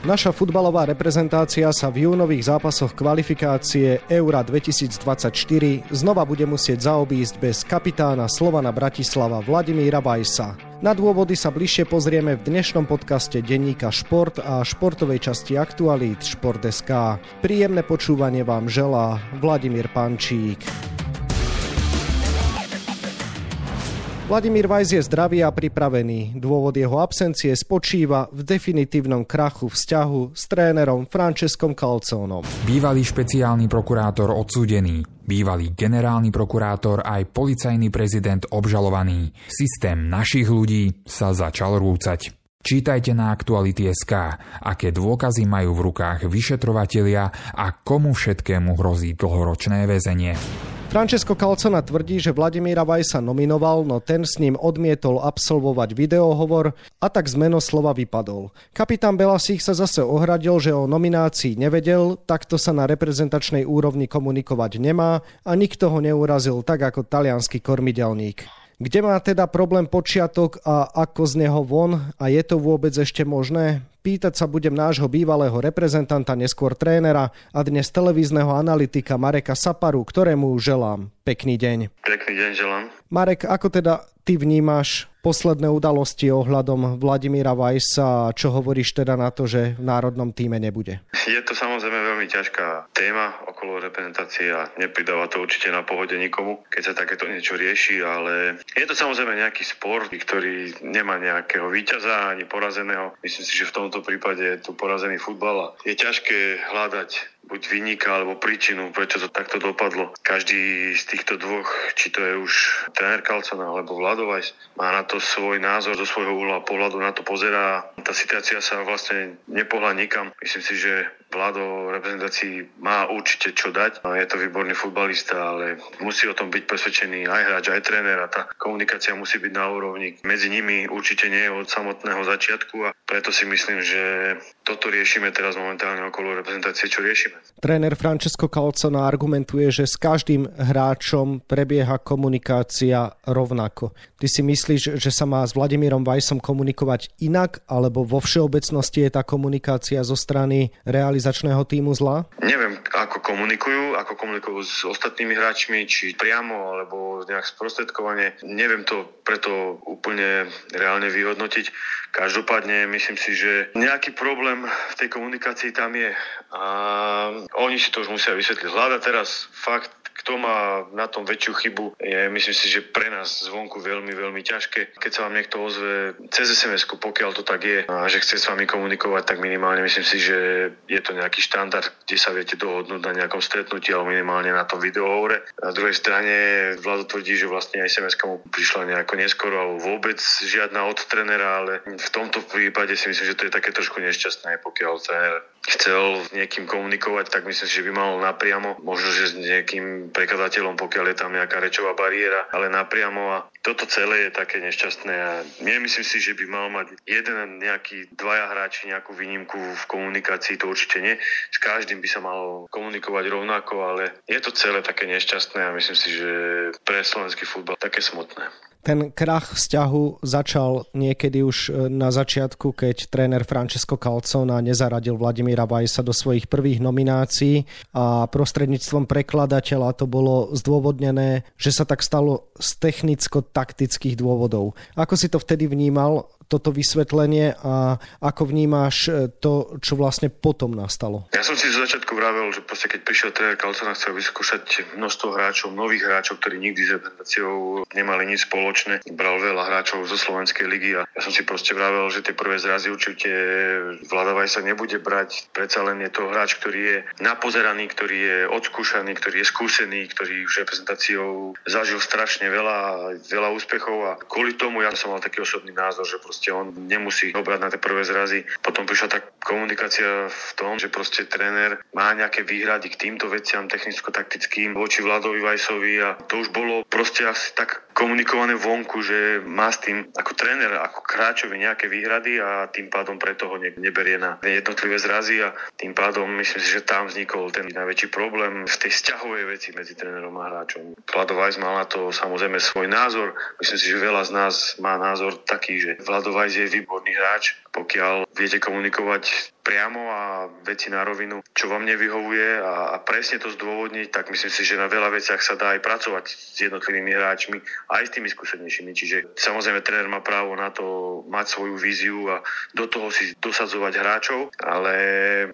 Naša futbalová reprezentácia sa v júnových zápasoch kvalifikácie Eura 2024 znova bude musieť zaobísť bez kapitána Slovana Bratislava Vladimíra Vajsa. Na dôvody sa bližšie pozrieme v dnešnom podcaste denníka Šport a športovej časti Aktualít Šport.sk. Príjemné počúvanie vám želá Vladimír Pančík. Vladimír Vajs je zdravý a pripravený. Dôvod jeho absencie spočíva v definitívnom krachu vzťahu s trénerom Franceskom Calcónom. Bývalý špeciálny prokurátor odsúdený, bývalý generálny prokurátor aj policajný prezident obžalovaný. Systém našich ľudí sa začal rúcať. Čítajte na Aktuality.sk, aké dôkazy majú v rukách vyšetrovatelia a komu všetkému hrozí dlhoročné väzenie. Francesco Calcona tvrdí, že Vladimíra Vajsa nominoval, no ten s ním odmietol absolvovať videohovor a tak z menoslova vypadol. Kapitán Belasich sa zase ohradil, že o nominácii nevedel, takto sa na reprezentačnej úrovni komunikovať nemá a nikto ho neurazil tak ako talianský kormidelník. Kde má teda problém počiatok a ako z neho von a je to vôbec ešte možné? Pýtať sa budem nášho bývalého reprezentanta, neskôr trénera a dnes televízneho analytika Mareka Saparu, ktorému želám pekný deň. Pekný deň želám. Marek, ako teda ty vnímaš posledné udalosti ohľadom Vladimíra Vajsa čo hovoríš teda na to, že v národnom týme nebude? Je to samozrejme veľmi ťažká téma okolo reprezentácie a nepridáva to určite na pohode nikomu, keď sa takéto niečo rieši, ale je to samozrejme nejaký sport, ktorý nemá nejakého víťaza ani porazeného. Myslím si, že v tomto prípade je tu porazený futbal a je ťažké hľadať buď vyníka alebo príčinu, prečo to takto dopadlo. Každý z týchto dvoch, či to je už tréner Kalcona alebo Vladovajs, má na to svoj názor zo svojho úhla pohľadu na to pozerá. Tá situácia sa vlastne nepohla nikam. Myslím si, že Vlado reprezentácii má určite čo dať. Je to výborný futbalista, ale musí o tom byť presvedčený aj hráč, aj tréner a tá komunikácia musí byť na úrovni. Medzi nimi určite nie je od samotného začiatku a preto si myslím, že toto riešime teraz momentálne okolo reprezentácie, čo riešime. Tréner Francesco Calcona argumentuje, že s každým hráčom prebieha komunikácia rovnako. Ty si myslíš, že sa má s Vladimírom Vajsom komunikovať inak, alebo vo všeobecnosti je tá komunikácia zo strany realizačného týmu zla? Neviem, ako komunikujú, ako komunikujú s ostatnými hráčmi, či priamo, alebo nejak sprostredkovanie. Neviem to preto úplne reálne vyhodnotiť. Každopádne myslím si, že nejaký problém v tej komunikácii tam je. A oni si to už musia vysvetliť. Hľada teraz fakt kto má na tom väčšiu chybu, je myslím si, že pre nás zvonku veľmi, veľmi ťažké. Keď sa vám niekto ozve cez sms pokiaľ to tak je a že chce s vami komunikovať, tak minimálne myslím si, že je to nejaký štandard, kde sa viete dohodnúť na nejakom stretnutí alebo minimálne na tom videohovore. Na druhej strane Vlado tvrdí, že vlastne aj sms mu prišla nejako neskoro alebo vôbec žiadna od trenera, ale v tomto prípade si myslím, že to je také trošku nešťastné, pokiaľ tréner chcel s niekým komunikovať, tak myslím si, že by mal napriamo, možno, že s nejakým prekladateľom, pokiaľ je tam nejaká rečová bariéra, ale napriamo a toto celé je také nešťastné a nemyslím si, že by mal mať jeden nejaký dvaja hráči nejakú výnimku v komunikácii, to určite nie. S každým by sa malo komunikovať rovnako, ale je to celé také nešťastné a myslím si, že pre slovenský futbal také smutné. Ten krach vzťahu začal niekedy už e, na začiatku, keď tréner Francesco Calzona nezaradil Vladimíra Vajsa do svojich prvých nominácií a prostredníctvom prekladateľa to bolo zdôvodnené, že sa tak stalo z technicko-taktických dôvodov. Ako si to vtedy vnímal? Toto vysvetlenie a ako vnímáš e, to, čo vlastne potom nastalo? Ja som si zo začiatku vravel, že proste keď prišiel tréner Kalcona, chcel vyskúšať množstvo hráčov, nových hráčov, ktorí nikdy s reprezentáciou nemali nič spoločné. Bral veľa hráčov zo Slovenskej ligy a ja som si proste vravel, že tie prvé zrazy určite Vladavaj sa nebude brať. Predsa len je to hráč, ktorý je napozeraný, ktorý je odskúšaný, ktorý je skúsený, ktorý už reprezentáciou zažil strašne veľa, veľa úspechov a kvôli tomu ja som mal taký osobný názor, že proste proste on nemusí obrať na tie prvé zrazy. Potom prišla tá komunikácia v tom, že proste tréner má nejaké výhrady k týmto veciam technicko-taktickým voči Vladovi Vajsovi a to už bolo proste asi tak komunikované vonku, že má s tým ako tréner, ako kráčovi nejaké výhrady a tým pádom preto ho neberie na jednotlivé zrazy a tým pádom myslím si, že tam vznikol ten najväčší problém v tej vzťahovej veci medzi trénerom a hráčom. Vlado Vajs mal na to samozrejme svoj názor. Myslím si, že veľa z nás má názor taký, že Vlado Vajs je výborný hráč pokiaľ viete komunikovať priamo a veci na rovinu, čo vám nevyhovuje a, a presne to zdôvodniť, tak myslím si, že na veľa veciach sa dá aj pracovať s jednotlivými hráčmi, aj s tými skúsenejšími. Čiže samozrejme tréner má právo na to mať svoju víziu a do toho si dosadzovať hráčov, ale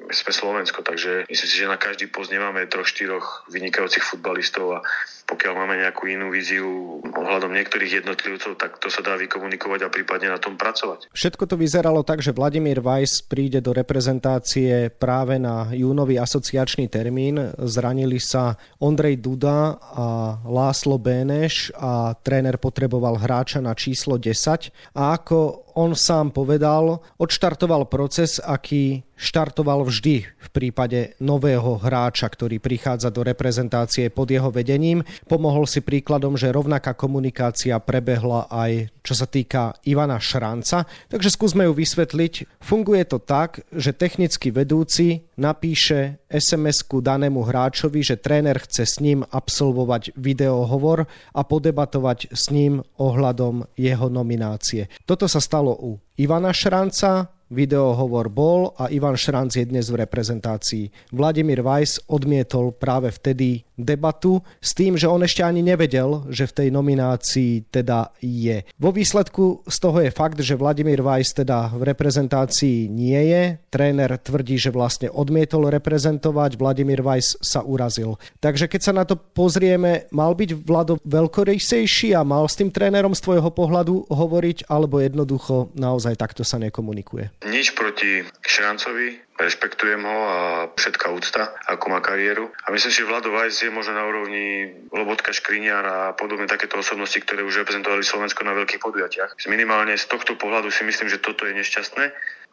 sme Slovensko, takže myslím si, že na každý post nemáme troch, štyroch vynikajúcich futbalistov a pokiaľ máme nejakú inú víziu ohľadom niektorých jednotlivcov, tak to sa dá vykomunikovať a prípadne na tom pracovať. Všetko to vyzeralo tak, že Vladimír Weiss príde do reprezentácie práve na júnový asociačný termín. Zranili sa Ondrej Duda a Láslo Béneš a tréner potreboval hráča na číslo 10. A ako on sám povedal, odštartoval proces, aký štartoval vždy v prípade nového hráča, ktorý prichádza do reprezentácie pod jeho vedením. Pomohol si príkladom, že rovnaká komunikácia prebehla aj čo sa týka Ivana Šranca. Takže skúsme ju vysvetliť. Funguje to tak, že technický vedúci napíše SMS-ku danému hráčovi, že tréner chce s ním absolvovať videohovor a podebatovať s ním ohľadom jeho nominácie. Toto sa stalo u Ivana Šranca, videohovor bol a Ivan Šranc je dnes v reprezentácii. Vladimír Weiss odmietol práve vtedy debatu s tým, že on ešte ani nevedel, že v tej nominácii teda je. Vo výsledku z toho je fakt, že Vladimír Weiss teda v reprezentácii nie je. Tréner tvrdí, že vlastne odmietol reprezentovať, Vladimír Weiss sa urazil. Takže keď sa na to pozrieme, mal byť Vlado veľkorysejší a mal s tým trénerom z tvojho pohľadu hovoriť, alebo jednoducho naozaj takto sa nekomunikuje? Nič proti Šrancovi, rešpektujem ho a všetká úcta, ako má kariéru. A myslím si, že Vlado Vajs je možno na úrovni Lobotka Škriniar a podobne takéto osobnosti, ktoré už reprezentovali Slovensko na veľkých podujatiach. Minimálne z tohto pohľadu si myslím, že toto je nešťastné.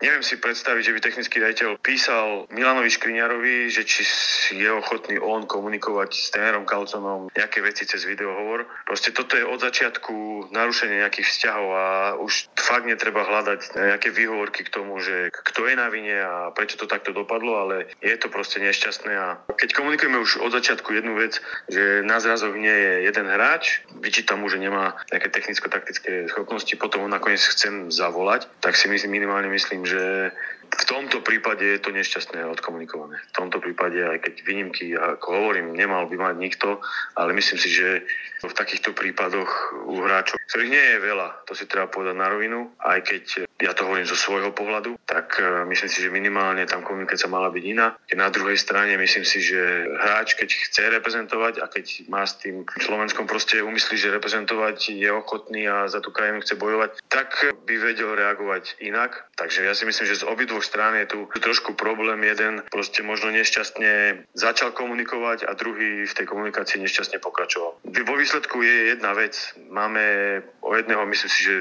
Neviem si predstaviť, že by technický rejiteľ písal Milanovi Škriňarovi, že či je ochotný on komunikovať s trénerom Kalconom nejaké veci cez videohovor. Proste toto je od začiatku narušenie nejakých vzťahov a už fakt netreba hľadať nejaké výhovorky k tomu, že kto je na vine a prečo to takto dopadlo, ale je to proste nešťastné. A keď komunikujeme už od začiatku jednu vec, že na zrazoch nie je jeden hráč, vyčítam mu, že nemá nejaké technicko-taktické schopnosti, potom ho nakoniec chcem zavolať, tak si myslím, minimálne myslím, že v tomto prípade je to nešťastné odkomunikované. V tomto prípade, aj keď výnimky, ako hovorím, nemal by mať nikto, ale myslím si, že v takýchto prípadoch u hráčov, ktorých nie je veľa, to si treba povedať na rovinu, aj keď ja to hovorím zo svojho pohľadu, tak e, myslím si, že minimálne tam komunikácia mala byť iná. Na druhej strane myslím si, že hráč, keď chce reprezentovať a keď má s tým Slovenskom proste umyslí, že reprezentovať je ochotný a za tú krajinu chce bojovať, tak by vedel reagovať inak. Takže ja si myslím, že z obidvoch strán je tu trošku problém. Jeden proste možno nešťastne začal komunikovať a druhý v tej komunikácii nešťastne pokračoval. Vo výsledku je jedna vec. Máme o jedného, myslím si, že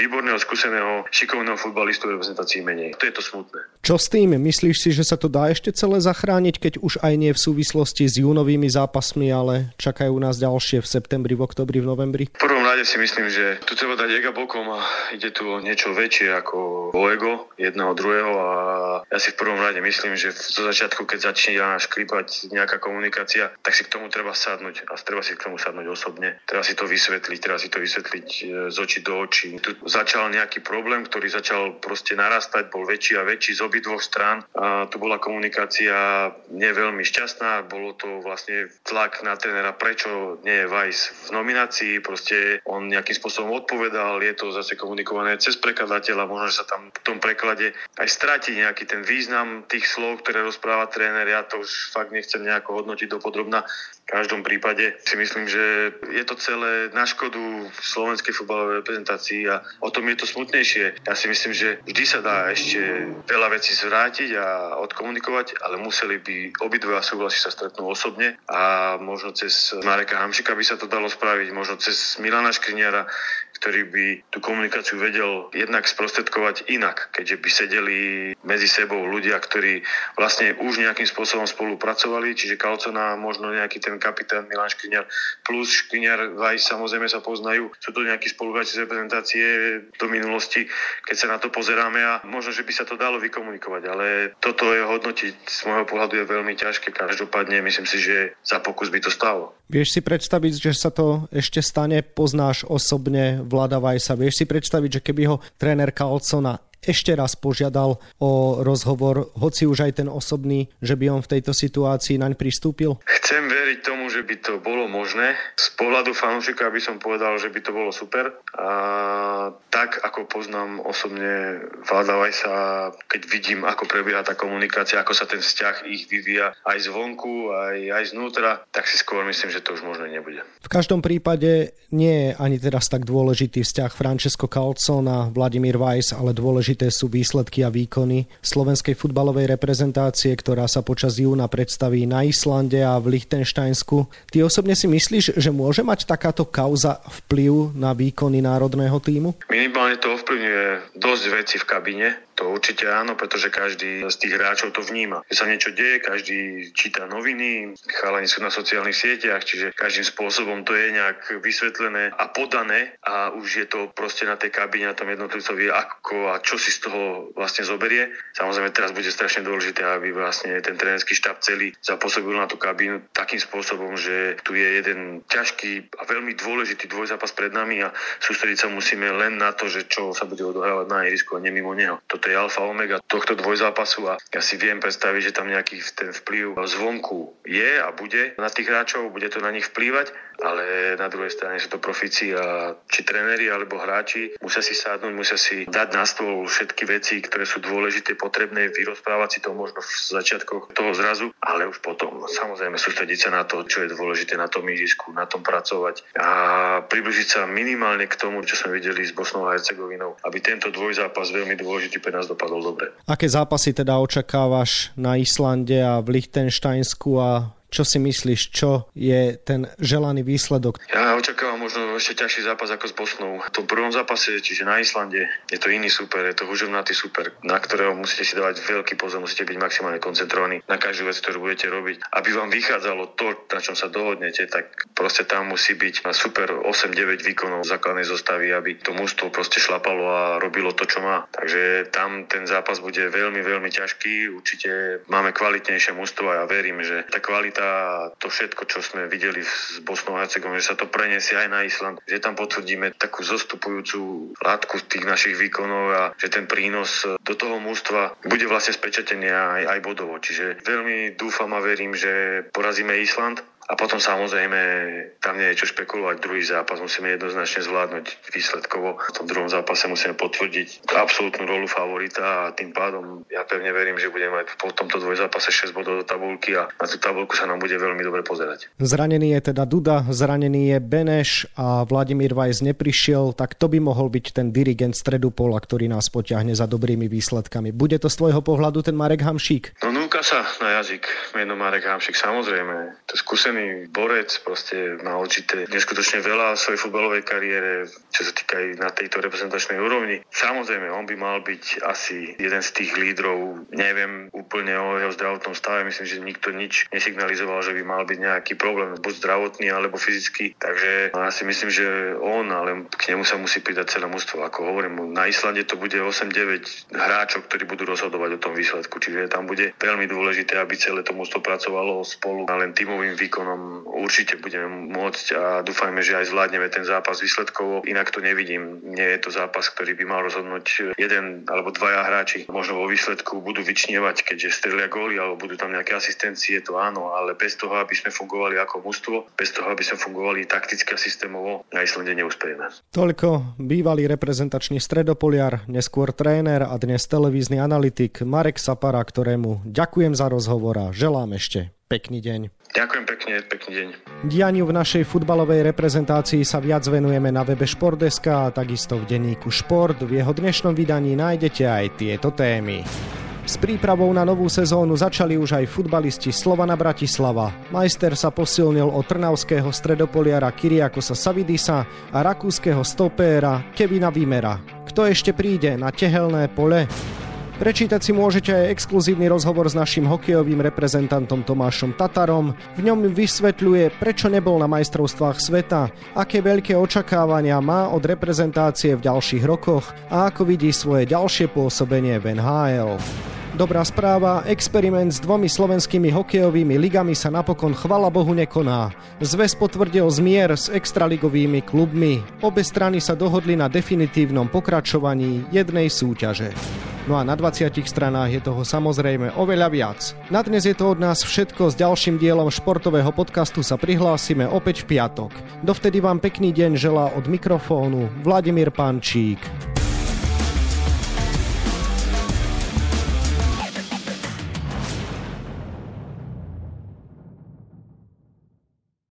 výborného, skúseného, šikovného futbalistu v reprezentácii menej. To je to smutné. Čo s tým? Myslíš si, že sa to dá ešte celé zachrániť, keď už aj nie v súvislosti s júnovými zápasmi, ale čakajú nás ďalšie v septembri, v oktobri, v novembri? V prvom rade si myslím, že tu treba dať ega bokom a ide tu o niečo väčšie ako o ego jedného druhého a ja si v prvom rade myslím, že zo začiatku, keď začne škripať nejaká komunikácia, tak si k tomu treba sadnúť a treba si k tomu sadnúť osobne. Treba si to vysvetliť, treba si to vysvetliť z očí do očí. Tu začal nejaký problém, ktorý začal proste narastať, bol väčší a väčší z obidvoch strán. A tu bola komunikácia nie veľmi šťastná, bolo to vlastne tlak na trénera, prečo nie je Weiss v nominácii, proste on nejakým spôsobom odpovedal, je to zase komunikované cez prekladateľa, možno, že sa tam v tom preklade aj stratí nejaký ten význam tých slov, ktoré rozpráva tréner. Ja to už fakt nechcem nejako hodnotiť dopodrobná. V každom prípade si myslím, že je to celé na škodu slovenskej futbalovej reprezentácii a o tom je to smutnejšie. Ja si myslím, že vždy sa dá ešte veľa vecí zvrátiť a odkomunikovať, ale museli by obidva súhlasiť sa stretnú osobne a možno cez Mareka Hamšika by sa to dalo spraviť, možno cez Milana Škriniara, ktorý by tú komunikáciu vedel jednak sprostredkovať inak, keďže by sedeli medzi sebou ľudia, ktorí vlastne už nejakým spôsobom spolupracovali, čiže Kalcona, možno nejaký ten kapitán Milan Škriňar, plus Škriňar aj samozrejme sa poznajú. Sú to nejakí spoluhráči z reprezentácie do minulosti, keď sa na to pozeráme a možno, že by sa to dalo vykomunikovať, ale toto je hodnotiť z môjho pohľadu je veľmi ťažké. Každopádne myslím si, že za pokus by to stalo. Vieš si predstaviť, že sa to ešte stane, poznáš osobne Vlada Vajsa. Vieš si predstaviť, že keby ho tréner Kalcona ešte raz požiadal o rozhovor, hoci už aj ten osobný, že by on v tejto situácii naň pristúpil? Chcem veriť tomu, že by to bolo možné. Z pohľadu fanúšika by som povedal, že by to bolo super. A tak, ako poznám osobne Vláda Vajsa, keď vidím, ako prebieha tá komunikácia, ako sa ten vzťah ich vyvíja aj zvonku, aj, aj znútra, tak si skôr myslím, že to už možné nebude. V každom prípade nie je ani teraz tak dôležitý vzťah Francesco Calzon a Vladimír Weiss, ale dôležité sú výsledky a výkony slovenskej futbalovej reprezentácie, ktorá sa počas júna predstaví na Islande a v Liechtensteinsku. Ty osobne si myslíš, že môže mať takáto kauza vplyv na výkony národného týmu? Minimálne to ovplyvňuje dosť veci v kabíne. To určite áno, pretože každý z tých hráčov to vníma. Keď sa niečo deje, každý číta noviny, chalani sú na sociálnych sieťach, čiže každým spôsobom to je nejak vysvetlené a podané a už je to proste na tej kabíne, na tom jednotlivcovi ako a čo si z toho vlastne zoberie. Samozrejme teraz bude strašne dôležité, aby vlastne ten trénerský štáb celý zapôsobil na tú kabínu takým spôsobom, že tu je jeden ťažký a veľmi dôležitý dvojzápas pred nami a sústrediť sa musíme len na to, že čo sa bude odohrávať na ihrisku a nemimo neho. Toto alfa omega tohto dvojzápasu a ja si viem predstaviť, že tam nejaký ten vplyv zvonku je a bude na tých hráčov, bude to na nich vplývať, ale na druhej strane sú to profici a či tréneri alebo hráči musia si sadnúť, musia si dať na stôl všetky veci, ktoré sú dôležité, potrebné, vyrozprávať si to možno v začiatkoch toho zrazu, ale už potom. Samozrejme sústrediť sa na to, čo je dôležité na tom ihrisku, na tom pracovať a približiť sa minimálne k tomu, čo sme videli s Bosnou a Hercegovinou, aby tento dvojzápas veľmi dôležitý pre dopadol dobre. Aké zápasy teda očakávaš na Islande a v Lichtensteinsku a čo si myslíš, čo je ten želaný výsledok? Ja očakávam možno ešte ťažší zápas ako s Bosnou. V tom prvom zápase, čiže na Islande, je to iný super, je to hužovnatý super, na ktorého musíte si dávať veľký pozor, musíte byť maximálne koncentrovaní na každú vec, ktorú budete robiť. Aby vám vychádzalo to, na čom sa dohodnete, tak proste tam musí byť super 8-9 výkonov základnej zostavy, aby to mužstvo proste šlapalo a robilo to, čo má. Takže tam ten zápas bude veľmi, veľmi ťažký. Určite máme kvalitnejšie mužstvo a ja verím, že tá kvalita a to všetko, čo sme videli s Bosnou a Hercegovinou, že sa to preniesie aj na Island, že tam potvrdíme takú zostupujúcu látku tých našich výkonov a že ten prínos do toho mústva bude vlastne spečatený aj, aj bodovo. Čiže veľmi dúfam a verím, že porazíme Island a potom samozrejme tam nie je čo špekulovať. Druhý zápas musíme jednoznačne zvládnuť výsledkovo. V tom druhom zápase musíme potvrdiť absolútnu rolu favorita a tým pádom ja pevne verím, že budeme mať po tomto dvojzápase 6 bodov do tabulky a na tú tabulku sa nám bude veľmi dobre pozerať. Zranený je teda Duda, zranený je Beneš a Vladimír Vajs neprišiel, tak to by mohol byť ten dirigent stredu pola, ktorý nás potiahne za dobrými výsledkami. Bude to z tvojho pohľadu ten Marek Hamšík? No núka sa na jazyk meno Marek Hamšík, samozrejme. To skúsený skúsený borec, proste má určite neskutočne veľa svojej futbalovej kariére, čo sa týka aj na tejto reprezentačnej úrovni. Samozrejme, on by mal byť asi jeden z tých lídrov. Neviem úplne o jeho zdravotnom stave, myslím, že nikto nič nesignalizoval, že by mal byť nejaký problém, buď zdravotný alebo fyzický. Takže ja si myslím, že on, ale k nemu sa musí pridať celé mústvo. Ako hovorím, na Islande to bude 8-9 hráčov, ktorí budú rozhodovať o tom výsledku. Čiže tam bude veľmi dôležité, aby celé to mústvo pracovalo spolu a len tímovým výkonom Slovenskom určite budeme môcť a dúfajme, že aj zvládneme ten zápas výsledkovo. Inak to nevidím. Nie je to zápas, ktorý by mal rozhodnúť jeden alebo dvaja hráči. Možno vo výsledku budú vyčnievať, keďže strelia góly alebo budú tam nejaké asistencie, to áno, ale bez toho, aby sme fungovali ako mužstvo, bez toho, aby sme fungovali takticky a systémovo, na Islande neúspejeme. Toľko bývalý reprezentačný stredopoliar, neskôr tréner a dnes televízny analytik Marek Sapara, ktorému ďakujem za rozhovor a želám ešte pekný deň. Ďakujem pekne, pekný deň. Dianiu v našej futbalovej reprezentácii sa viac venujeme na webe Športdeska a takisto v denníku Šport. V jeho dnešnom vydaní nájdete aj tieto témy. S prípravou na novú sezónu začali už aj futbalisti Slovana Bratislava. Majster sa posilnil od trnavského stredopoliara Kyriakosa Savidisa a rakúskeho stopéra Kevina Vimera. Kto ešte príde na tehelné pole? Prečítať si môžete aj exkluzívny rozhovor s našim hokejovým reprezentantom Tomášom Tatarom. V ňom vysvetľuje, prečo nebol na majstrovstvách sveta, aké veľké očakávania má od reprezentácie v ďalších rokoch a ako vidí svoje ďalšie pôsobenie v NHL. Dobrá správa, experiment s dvomi slovenskými hokejovými ligami sa napokon chvala Bohu nekoná. Zväz potvrdil zmier s extraligovými klubmi. Obe strany sa dohodli na definitívnom pokračovaní jednej súťaže. No a na 20 stranách je toho samozrejme oveľa viac. Na dnes je to od nás všetko. S ďalším dielom športového podcastu sa prihlásime opäť v piatok. Dovtedy vám pekný deň želá od mikrofónu Vladimír Pančík.